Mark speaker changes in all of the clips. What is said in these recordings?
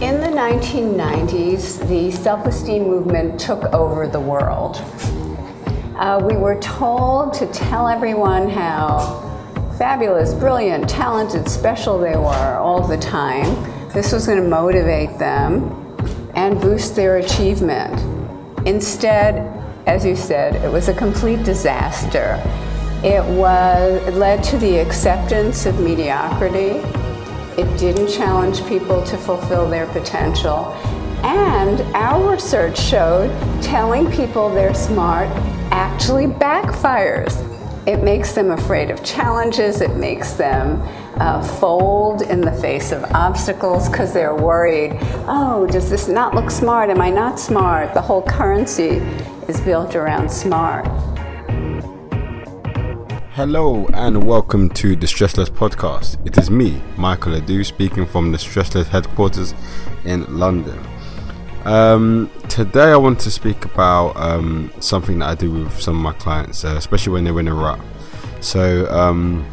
Speaker 1: In the 1990s, the self esteem movement took over the world. Uh, we were told to tell everyone how fabulous, brilliant, talented, special they were all the time. This was going to motivate them and boost their achievement. Instead, as you said, it was a complete disaster. It was it led to the acceptance of mediocrity. It didn't challenge people to fulfill their potential. And our research showed telling people they're smart actually backfires. It makes them afraid of challenges, it makes them uh, fold in the face of obstacles because they're worried oh, does this not look smart? Am I not smart? The whole currency is built around smart.
Speaker 2: Hello and welcome to the Stressless Podcast. It is me, Michael Adu, speaking from the Stressless headquarters in London. Um, today, I want to speak about um, something that I do with some of my clients, uh, especially when they're in a rut. So, um,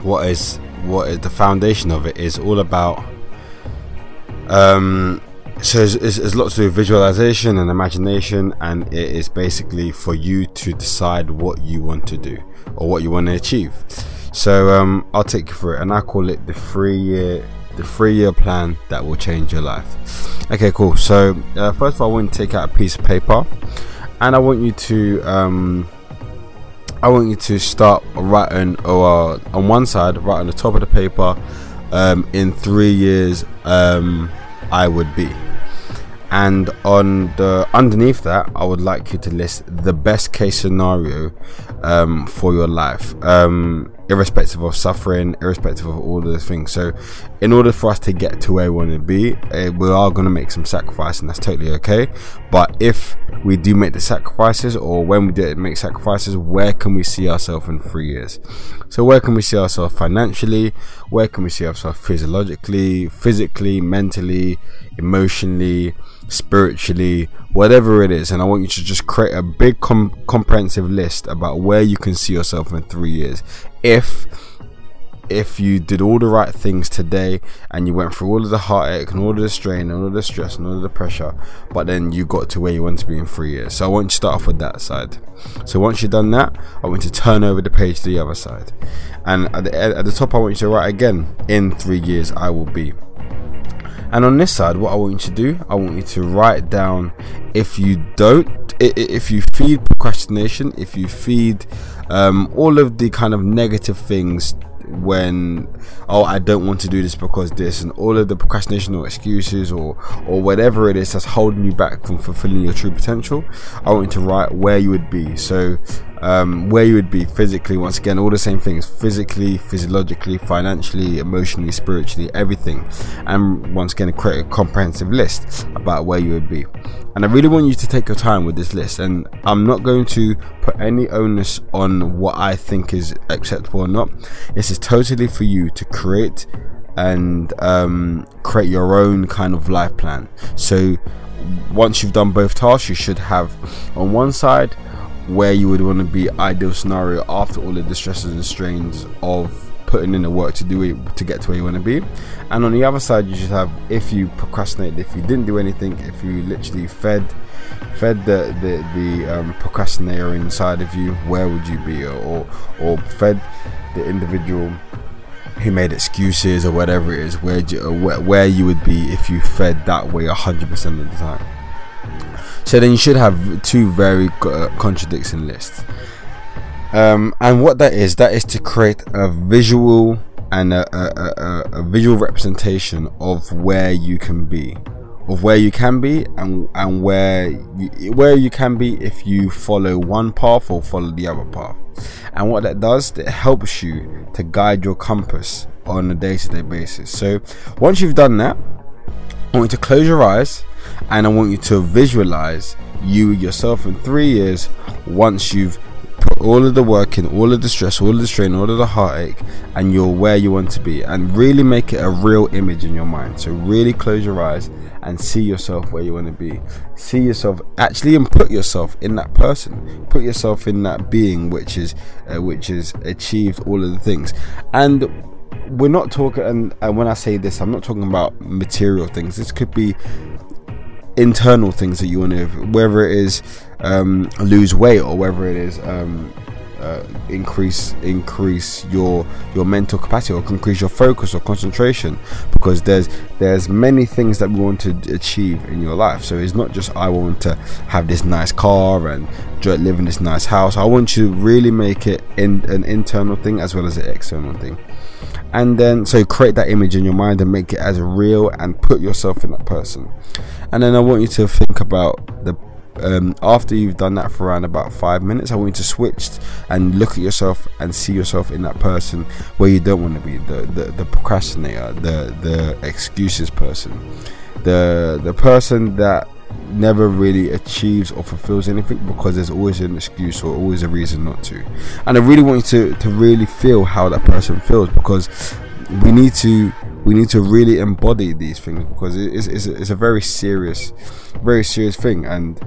Speaker 2: what is what is the foundation of it is all about. Um, so it's, it's, it's lots to do with visualization and imagination, and it is basically for you to decide what you want to do or what you want to achieve. So um, I'll take you through it, and I call it the three year the three year plan that will change your life. Okay, cool. So uh, first of all, I want to take out a piece of paper, and I want you to um, I want you to start writing or uh, on one side, right on the top of the paper, um, in three years, um, I would be and on the underneath that i would like you to list the best case scenario um, for your life. Um, irrespective of suffering irrespective of all those things so in order for us to get to where we want to be uh, we are going to make some sacrifice and that's totally okay but if we do make the sacrifices or when we do make sacrifices where can we see ourselves in three years so where can we see ourselves financially where can we see ourselves physiologically physically mentally emotionally spiritually, whatever it is. And I want you to just create a big com- comprehensive list about where you can see yourself in three years. If if you did all the right things today and you went through all of the heartache and all of the strain and all of the stress and all of the pressure, but then you got to where you want to be in three years. So I want you to start off with that side. So once you've done that, I want you to turn over the page to the other side. And at the, at the top, I want you to write again, in three years, I will be. And on this side, what I want you to do, I want you to write down if you don't, if you feed procrastination, if you feed um, all of the kind of negative things when oh I don't want to do this because this and all of the procrastination or excuses or or whatever it is that's holding you back from fulfilling your true potential I want you to write where you would be. So um, where you would be physically once again all the same things physically physiologically financially emotionally spiritually everything. And once again create a comprehensive list about where you would be and I really want you to take your time with this list. And I'm not going to put any onus on what I think is acceptable or not. This is totally for you to create and um, create your own kind of life plan. So once you've done both tasks you should have on one side where you would want to be ideal scenario after all of the stresses and strains of putting in the work to do it to get to where you want to be. And on the other side you should have if you procrastinated if you didn't do anything if you literally fed fed the the, the um, procrastinator inside of you where would you be? Or or fed the individual who made excuses or whatever it is where you, where, where you would be if you fed that way 100% of the time. So then you should have two very uh, contradicting lists. Um, and what that is, that is to create a visual and a, a, a, a, visual representation of where you can be, of where you can be, and and where you, where you can be if you follow one path or follow the other path. And what that does, it helps you to guide your compass on a day-to-day basis. So once you've done that, I want you to close your eyes and I want you to visualize you yourself in three years once you've put all of the work in, all of the stress, all of the strain, all of the heartache, and you're where you want to be, and really make it a real image in your mind. So, really close your eyes and see yourself where you want to be. See yourself actually, and put yourself in that person. Put yourself in that being which is uh, which has achieved all of the things. And we're not talking and, and when i say this i'm not talking about material things this could be internal things that you want to whether it is um, lose weight or whether it is um, uh, increase increase your your mental capacity or increase your focus or concentration. Because there's there's many things that we want to achieve in your life. So it's not just I want to have this nice car and live in this nice house. I want you to really make it in an internal thing as well as an external thing. And then so create that image in your mind and make it as real and put yourself in that person. And then I want you to think about the um, after you've done that for around about five minutes, I want you to switch and look at yourself and see yourself in that person where you don't want to be the, the, the procrastinator, the the excuses person, the the person that never really achieves or fulfills anything because there's always an excuse or always a reason not to. And I really want you to, to really feel how that person feels because we need to we need to really embody these things because it's, it's, it's a very serious very serious thing and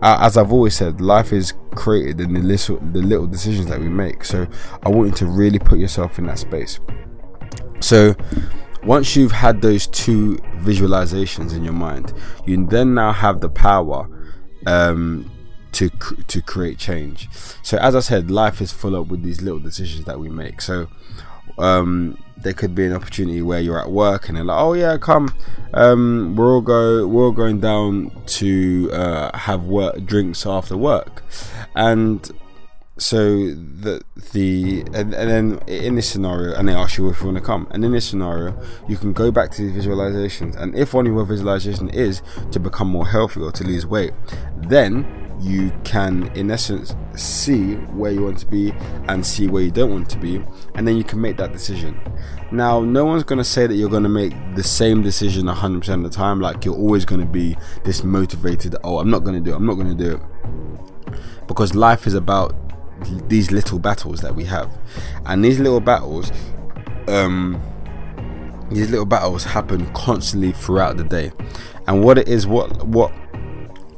Speaker 2: uh, as I've always said, life is created in the little the little decisions that we make. So I want you to really put yourself in that space. So once you've had those two visualizations in your mind, you then now have the power um, to to create change. So as I said, life is full up with these little decisions that we make. So um, there could be an opportunity where you're at work and they're like, "Oh yeah, come, um, we're all go, we're all going down to uh, have work drinks after work," and so the the and, and, then in this scenario, and they ask you if you want to come, and in this scenario, you can go back to these visualizations, and if one of your visualization is to become more healthy or to lose weight, then you can in essence see where you want to be and see where you don't want to be and then you can make that decision. Now no one's going to say that you're going to make the same decision 100% of the time like you're always going to be this motivated oh i'm not going to do it i'm not going to do it. Because life is about these little battles that we have. And these little battles um these little battles happen constantly throughout the day. And what it is what what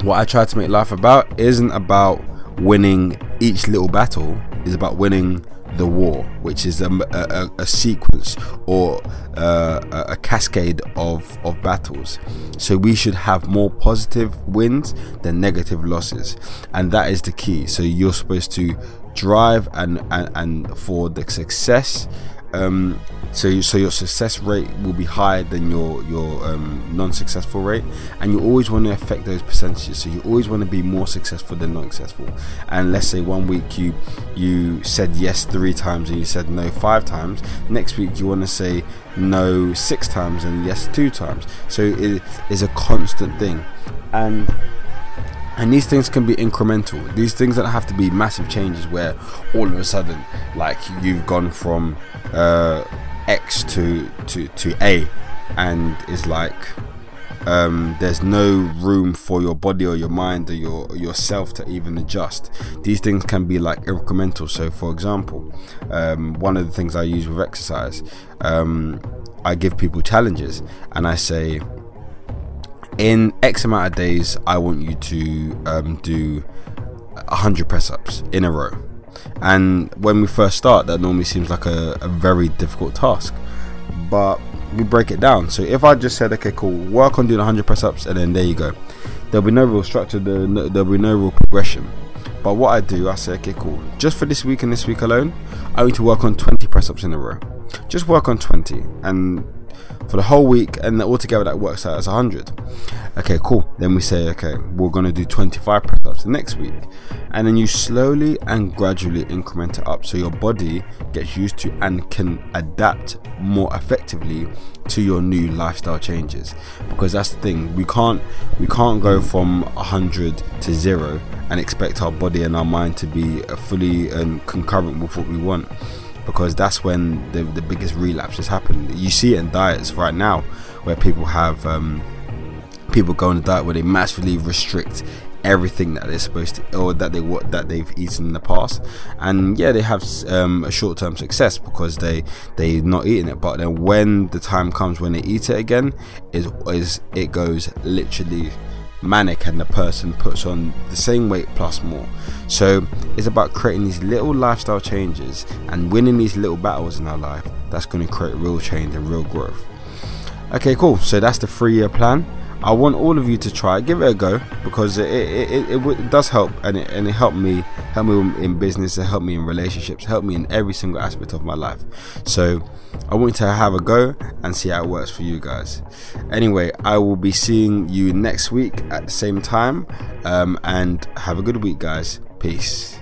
Speaker 2: what I try to make life about isn't about winning each little battle, is about winning the war, which is a, a, a sequence or uh, a cascade of, of battles. So we should have more positive wins than negative losses, and that is the key. So you're supposed to drive and, and, and for the success um, so you, so your success rate will be higher than your your um, non-successful rate, and you always want to affect those percentages. So you always want to be more successful than non-successful. And let's say one week you you said yes three times and you said no five times. Next week you want to say no six times and yes two times. So it is a constant thing, and and these things can be incremental these things don't have to be massive changes where all of a sudden like you've gone from uh, x to to to a and is like um, there's no room for your body or your mind or your yourself to even adjust. These things can be like incremental. So, for example, um, one of the things I use with exercise, um, I give people challenges and I say, in X amount of days, I want you to um, do 100 press ups in a row. And when we first start, that normally seems like a, a very difficult task. But we break it down. So if I just said, okay, cool, work on doing 100 press ups, and then there you go, there'll be no real structure, there'll be no real progression. But what I do, I say, okay, cool, just for this week and this week alone, I need to work on 20 press ups in a row. Just work on 20. And for the whole week, and altogether that works out as 100. Okay, cool. Then we say, okay, we're gonna do 25 press ups the next week, and then you slowly and gradually increment it up so your body gets used to and can adapt more effectively to your new lifestyle changes. Because that's the thing, we can't we can't go from 100 to zero and expect our body and our mind to be fully and concurrent with what we want because that's when the, the biggest relapses happen. You see it in diets right now where people have um, people go on a diet where they massively restrict everything that they're supposed to or that they what that they've eaten in the past and yeah they have um, a short-term success because they they're not eating it but then when the time comes when they eat it again is is it goes literally manic and the person puts on the same weight plus more. So it's about creating these little lifestyle changes and winning these little battles in our life that's going to create real change and real growth. Okay, cool. So that's the three year plan. I want all of you to try, give it a go because it it, it, it, does help and it, and it helped me help me in business, it helped me in relationships, helped me in every single aspect of my life. So I want you to have a go and see how it works for you guys. Anyway, I will be seeing you next week at the same time um, and have a good week, guys. Peace.